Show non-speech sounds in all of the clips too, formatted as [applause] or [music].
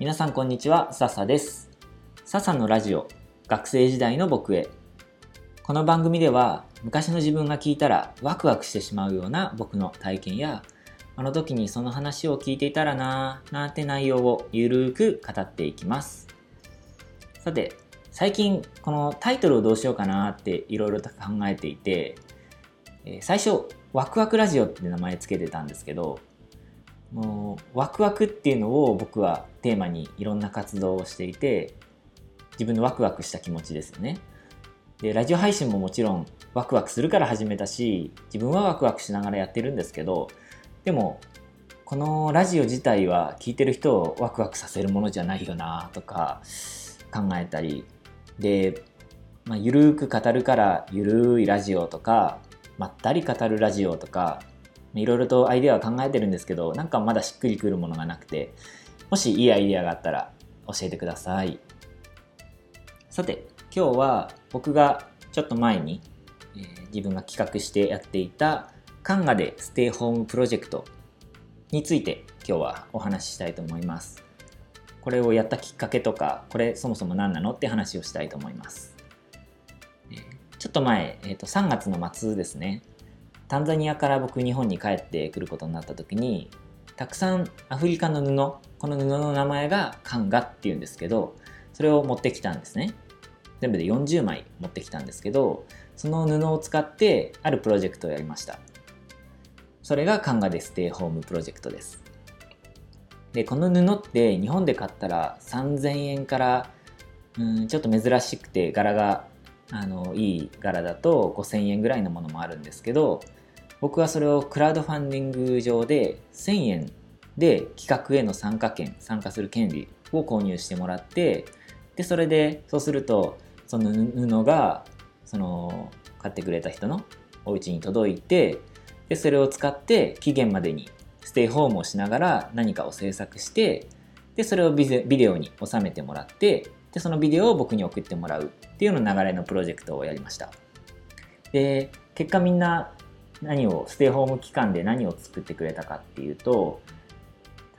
皆さんこんにちは、笹です。笹のラジオ、学生時代の僕へ。この番組では、昔の自分が聞いたらワクワクしてしまうような僕の体験や、あの時にその話を聞いていたらなぁ、なんて内容をゆるーく語っていきます。さて、最近このタイトルをどうしようかなっていろいろと考えていて、最初、ワクワクラジオって名前つけてたんですけど、もうワクワクっていうのを僕はテーマにいろんな活動をしていて自分のワクワクした気持ちですよね。でラジオ配信ももちろんワクワクするから始めたし自分はワクワクしながらやってるんですけどでもこのラジオ自体は聞いてる人をワクワクさせるものじゃないよなとか考えたり。で、まあ、ゆるく語るからゆるいラジオとかまったり語るラジオとかいろいろとアイデアは考えてるんですけどなんかまだしっくりくるものがなくてもしいいアイデアがあったら教えてください。さて今日は僕がちょっと前に、えー、自分が企画してやっていたカンガでステイホームプロジェクトについて今日はお話ししたいと思います。これをやったきっかけとかこれそもそも何なのって話をしたいと思います。ちょっと前、えー、と3月の末ですね。タンザニアから僕日本に帰ってくることになった時にたくさんアフリカの布この布の名前がカンガっていうんですけどそれを持ってきたんですね。全部で40枚持ってきたんですけどその布を使ってあるプロジェクトをやりました。それがカンガでステイホームプロジェクトです。でこの布って日本で買ったら3000円からうんちょっと珍しくて柄があのいい柄だと5000円ぐらいのものもあるんですけど僕はそれをクラウドファンディング上で1000円で企画への参加権参加する権利を購入してもらってでそれでそうするとその布がその買ってくれた人のお家に届いてでそれを使って期限までにステイホームをしながら何かを制作してでそれをビデオに収めてもらってでそのビデオを僕に送ってもらうっていうの流れのプロジェクトをやりました。で結果みんな何をステイホーム期間で何を作ってくれたかっていうと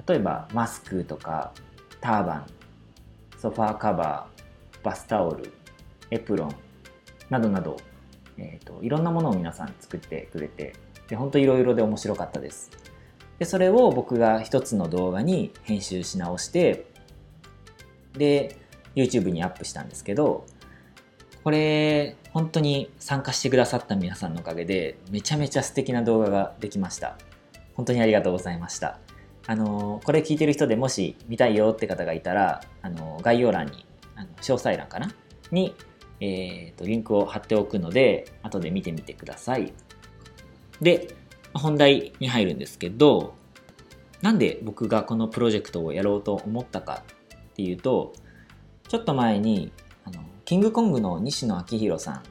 例えばマスクとかターバンソファーカバーバスタオルエプロンなどなど、えーと、いろんなものを皆さん作ってくれてで本当いろいろで面白かったです。でそれを僕が一つの動画に編集し直してで YouTube にアップしたんですけどこれ本当に参加してくださった皆さんのおかげでめちゃめちゃ素敵な動画ができました。本当にありがとうございました。あのこれ聞いてる人でもし見たいよって方がいたらあの概要欄にあの詳細欄かな？に、えーと、リンクを貼っておくので後で見てみてください。で本題に入るんですけどなんで僕がこのプロジェクトをやろうと思ったかっていうとちょっと前にキングコングの西野昭弘さ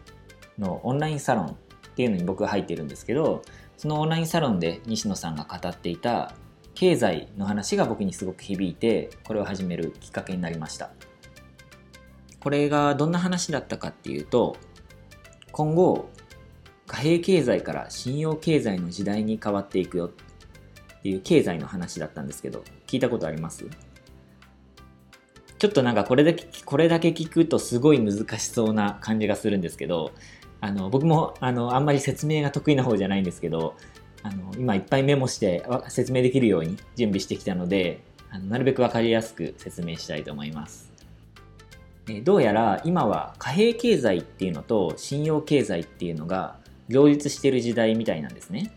んのオンラインサロンっていうのに僕が入ってるんですけどそのオンラインサロンで西野さんが語っていた経済の話が僕にすごく響いてこれを始めるきっかけになりました。これがどんな話だったかっていうと今後貨幣経済から信用経済の時代に変わっていくよっていう経済の話だったんですけど聞いたことあります？ちょっとなんかこれだけ、これだけ聞くとすごい難しそうな感じがするんですけど、あの、僕もあの、あんまり説明が得意な方じゃないんですけど、あの、今いっぱいメモして説明できるように準備してきたので、あのなるべくわかりやすく説明したいと思います。えどうやら今は貨幣経済っていうのと信用経済っていうのが両立してる時代みたいなんですね。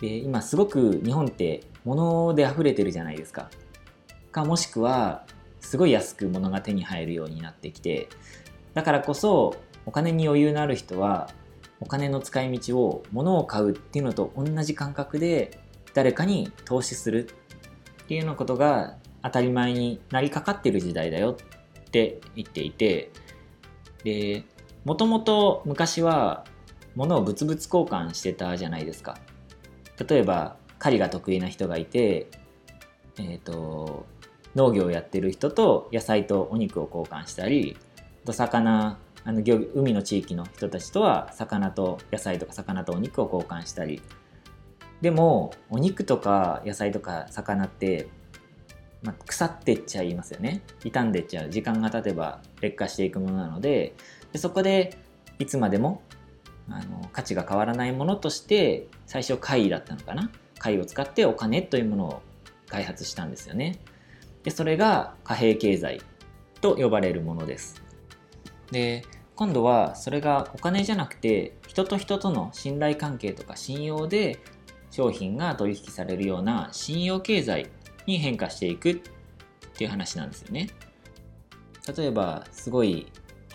で今すごく日本って物で溢れてるじゃないですか。かもしくはすごい安く物が手に入るようになってきてだからこそお金に余裕のある人はお金の使い道を物を買うっていうのと同じ感覚で誰かに投資するっていうようなことが当たり前になりかかってる時代だよって言っていてでもともと昔は物を物々交換してたじゃないですか。例えば狩りが得意な人がいてえっ、ー、と農業をやってる人と野菜とお肉を交換したりと魚あの海の地域の人たちとは魚と野菜とか魚とお肉を交換したり。でもお肉とか野菜とか魚ってまあ、腐ってっちゃいますよね。傷んでっちゃう。時間が経てば劣化していくものなのででそこでいつまでもあの価値が変わらないものとして最初貝だったのかな。貝を使ってお金というものを開発したんですよね。でそれが貨幣経済と呼ばれるものですで今度はそれがお金じゃなくて人と人との信頼関係とか信用で商品が取引されるような信用経済に変化していくっていう話なんですよね。例えばすごい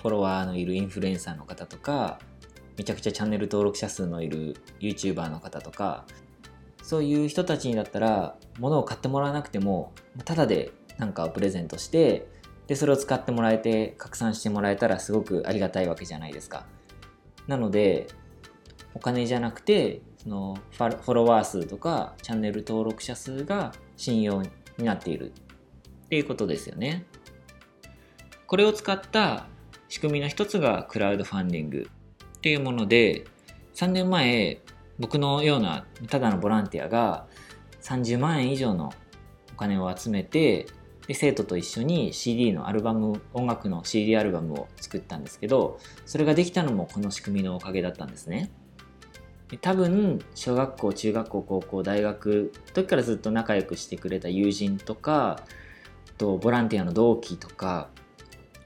フォロワーのいるインフルエンサーの方とかめちゃくちゃチャンネル登録者数のいる YouTuber の方とかそういう人たちにだったら物を買ってもらわなくてもただで何かをプレゼントしてでそれを使ってもらえて拡散してもらえたらすごくありがたいわけじゃないですか。なのでお金じゃなくてそのフォロワー数とかチャンネル登録者数が信用になっているっていうことですよね。これを使った仕組みの一つがクラウドファンディングっていうもので3年前僕のようなただのボランティアが30万円以上のお金を集めてで生徒と一緒に CD のアルバム音楽の CD アルバムを作ったんですけどそれができたのもこの仕組みのおかげだったんですね。多分小学校中学校高校大学時からずっと仲良くしてくれた友人とかとボランティアの同期とか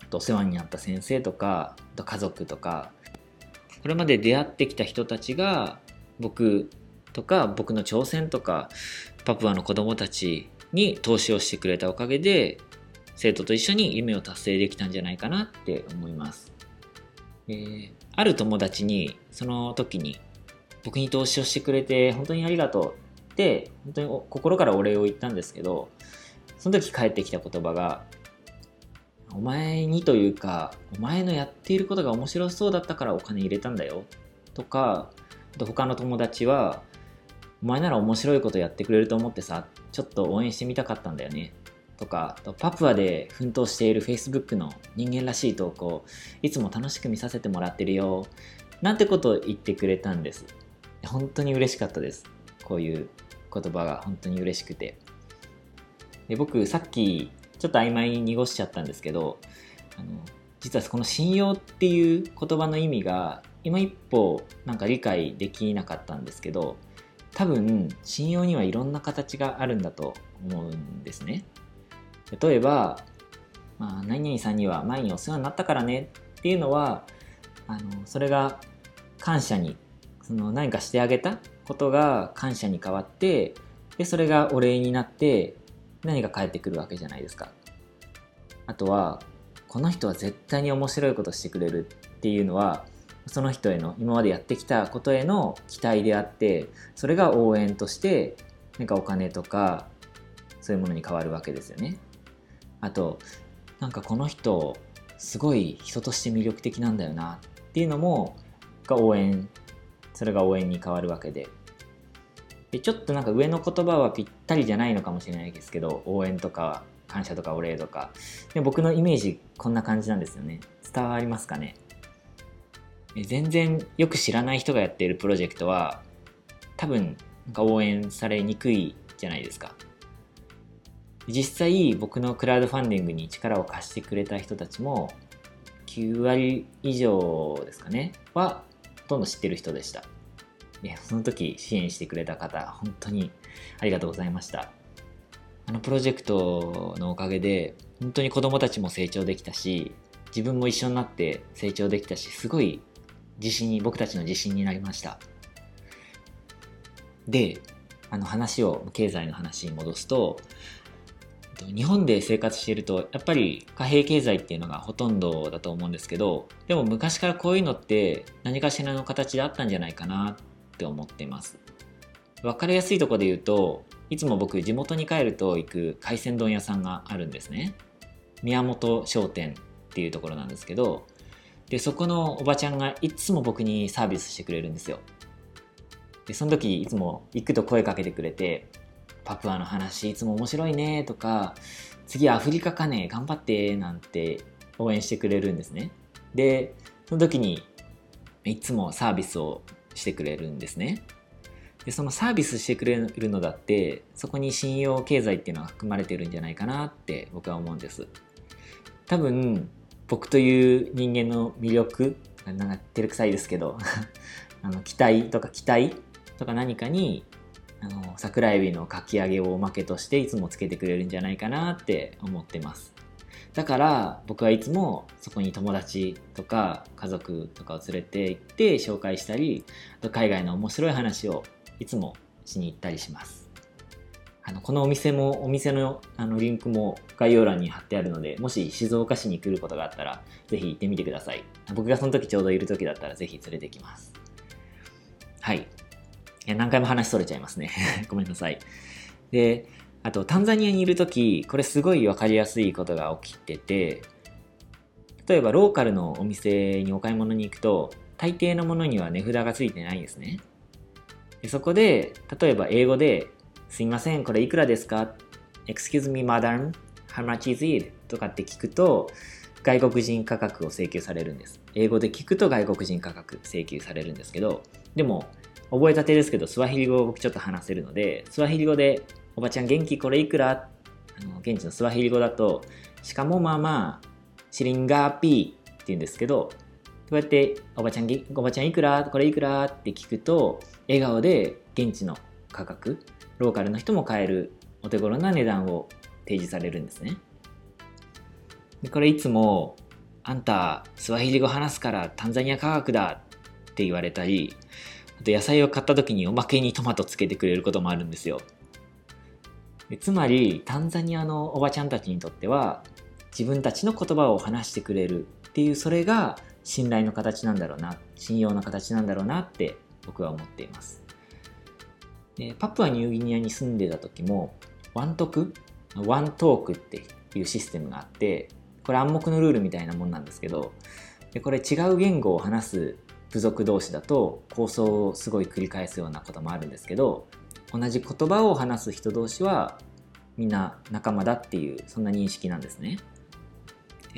とお世話になった先生とかと家族とかこれまで出会ってきた人たちが僕とか僕の挑戦とかパプアの子供たちに投資をしてくれたおかげで生徒と一緒に夢を達成できたんじゃないかなって思います。えー、ある友達にその時に僕に投資をしてくれて本当にありがとうって本当に心からお礼を言ったんですけどその時返ってきた言葉がお前にというかお前のやっていることが面白そうだったからお金入れたんだよとかと他の友達はお前なら面白いことやってくれると思ってさちょっと応援してみたかったんだよね。とかパプアで奮闘している Facebook の人間らしい投稿いつも楽しく見させてもらってるよなんてことを言ってくれたんです。本当に嬉しかったです。こういう言葉が本当に嬉しくて。で僕さっきちょっと曖昧に濁しちゃったんですけどあの実はこの信用っていう言葉の意味が今一歩なんか理解できなかったんですけど多分信用にはいろんな形があるんだと思うんですね。例えば、まあ、何々さんには前にお世話になったからねっていうのはあのそれが感謝にその何かしてあげたことが感謝に変わってでそれがお礼になって何か返ってくるわけじゃないですか。あとはこの人は絶対に面白いことしてくれるっていうのはその人への今までやってきたことへの期待であってそれが応援としてなんかお金とかそういうものに変わるわけですよね。あとなんかこの人すごい人として魅力的なんだよなっていうのもが応援それが応援に変わるわけで。でちょっとなんか上の言葉はぴったりじゃないのかもしれないですけど応援とか感謝とかお礼とか。で僕のイメージこんな感じなんですよね。伝わりますかね？全然よく知らない人がやっているプロジェクトは多分なんか応援されにくいじゃないですか実際僕のクラウドファンディングに力を貸してくれた人たちも9割以上ですかねはほとんど知ってる人でした。でその時支援してくれた方、本当にありがとうございました。あのプロジェクトのおかげで、本当に子供たちも成長できたし、自分も一緒になって成長できたし、すごい自信に、僕たちの自信になりました。で、あの話を、経済の話に戻すと、日本で生活しているとやっぱり貨幣経済っていうのがほとんどだと思うんですけどでも昔からこういうのって何かしらの形であったんじゃないかなって思っています分かりやすいとこで言うといつも僕地元に帰ると行く海鮮丼屋さんがあるんですね宮本商店っていうところなんですけどでそこのおばちゃんがいつも僕にサービスしてくれるんですよ。でその時いつも行くと声かけてくれてパプアの話いつも面白いねとか次アフリカかね頑張ってなんて応援してくれるんですね。でその時にいつもサービスをしてくれるんですね。でそのサービスしてくれるのだってそこに信用経済っていうのが含まれてるんじゃないかなって僕は思うんです。多分僕という人間の魅力なんか照れくさいですけど [laughs] あの期待とか期待とか何かにあの桜エビのかき揚げをおまけとしていつもつけてくれるんじゃないかなって思ってます。だから僕はいつもそこに友達とか家族とかを連れて行って紹介したりあと海外の面白い話をいつもしに行ったりします。あのこのお店もお店のあのリンクも概要欄に貼ってあるのでもし静岡市に来ることがあったらぜひ行ってみてください。僕がその時ちょうどいる時だったらぜひ連れてきます。はい。何回も話それちゃいますね。[laughs] ごめんなさい。であと、タンザニアにいるとき、これすごいわかりやすいことが起きてて、例えばローカルのお店にお買い物に行くと、大抵のものには値札がついてないんですね。でそこで、例えば英語で、すいません、これいくらですか ?Excuse me, madam, how much is it? とかって聞くと、外国人価格を請求されるんです。英語で聞くと外国人価格請求されるんですけど、でも、覚えたてですけど、スワヒリ語を僕ちょっと話せるので、スワヒリ語でおばちゃん元気これいくら？あの現地のスワヒリ語だと、しかもまあまあ、シリンガーピーって言うんですけど、こうやっておばちゃん、おばちゃんいくら？これいくら？って聞くと、笑顔で現地の価格、ローカルの人も買えるお手頃な値段を提示されるんですね。でこれいつも、あんた、スワヒリ語話すからタンザニア価格だって言われたり、あと野菜を買った時におまけにトマトつけてくれることもあるんですよ。つまりタンザニアのおばちゃんたちにとっては自分たちの言葉を話してくれるっていうそれが信頼の形なんだろうな信用の形なんだろうなって僕は思っていますでパプアニューギニアに住んでた時もワントクワントークっていうシステムがあってこれ暗黙のルールみたいなもんなんですけどでこれ違う言語を話す部族同士だと構想をすごい繰り返すようなこともあるんですけど同じ言葉を話す人同士はみんな仲間だっていうそんな認識なんですね。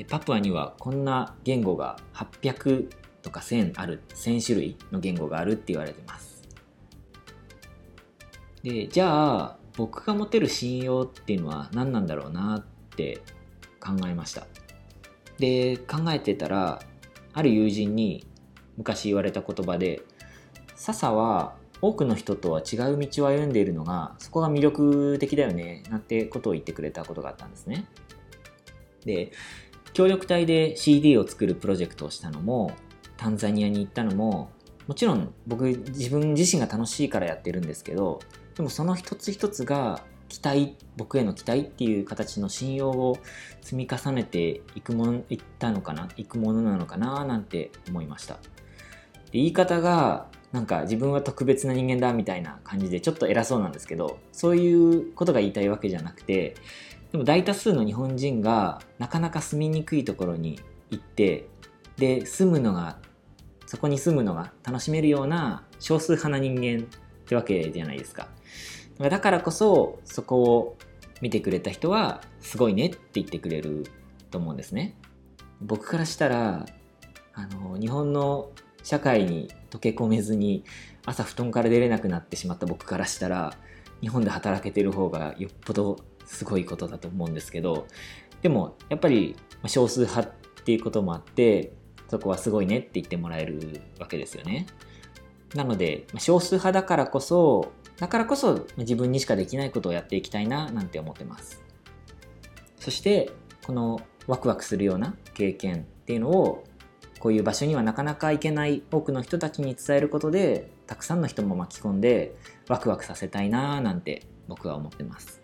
パプアにはこんな言語が800とか1000ある1000種類の言語があるって言われてます。でじゃあ僕が持てる信用っていうのは何なんだろうなって考えました。で考えてたらある友人に昔言われた言葉で笹は多くの人とは違う道を歩んでいるのがそこが魅力的だよねなんてことを言ってくれたことがあったんですね。で協力隊で CD を作るプロジェクトをしたのもタンザニアに行ったのももちろん僕自分自身が楽しいからやってるんですけどでもその一つ一つが期待僕への期待っていう形の信用を積み重ねていくものいったのかないくものなのかななんて思いました。言い方がなんか自分は特別な人間だみたいな感じでちょっと偉そうなんですけどそういうことが言いたいわけじゃなくてでも大多数の日本人がなかなか住みにくいところに行ってで住むのがそこに住むのが楽しめるような少数派な人間ってわけじゃないですか。だからこそそこを見てくれた人はすごいねって言ってくれると思うんですね僕からしたらあの日本の社会に溶け込めずに朝布団から出れなくなってしまった僕からしたら日本で働けてる方がよっぽどすごいことだと思うんですけどでもやっぱり少数派っていうこともあってそこはすごいねって言ってもらえるわけですよね。なので少数派だからこそだからこそ自分にしかできないことをやっていきたいななんて思ってます。そしてこのワクワクするような経験っていうのをこういう場所にはなかなか行けない多くの人たちに伝えることでたくさんの人も巻き込んでワクワクさせたいななんて僕は思ってます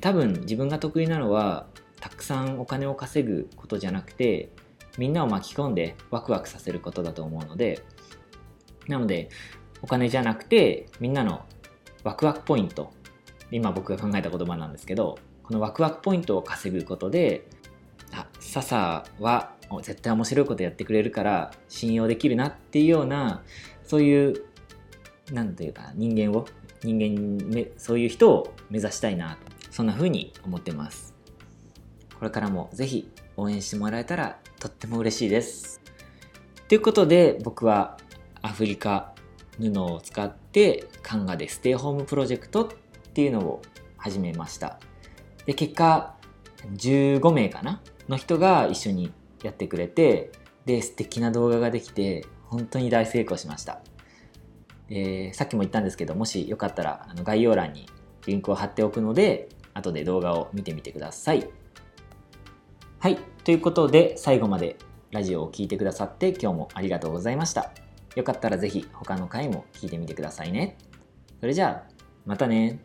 多分自分が得意なのはたくさんお金を稼ぐことじゃなくてみんなを巻き込んでワクワクさせることだと思うのでなのでお金じゃなくてみんなのワクワクポイント。今僕が考えた言葉なんですけどこのワクワクポイントを稼ぐことであ笹は絶対面白いことやってくれるから信用できるなっていうようなそういう何というか人間を人間そういう人を目指したいなそんな風に思ってます。これからもぜひ応援してもらえたらとっても嬉しいです。ということで僕はアフリカ布を使ってカンガでステイホームプロジェクトっていうのを始めました。で結果15名かな？の人が一緒にやってくれてで素敵な動画ができて本当に大成功しました、えー、さっきも言ったんですけどもしよかったらあの概要欄にリンクを貼っておくので後で動画を見てみてください。はい。ということで最後までラジオを聴いてくださって今日もありがとうございました。よかったらぜひ他の回も聞いてみてくださいね。それじゃあまたね。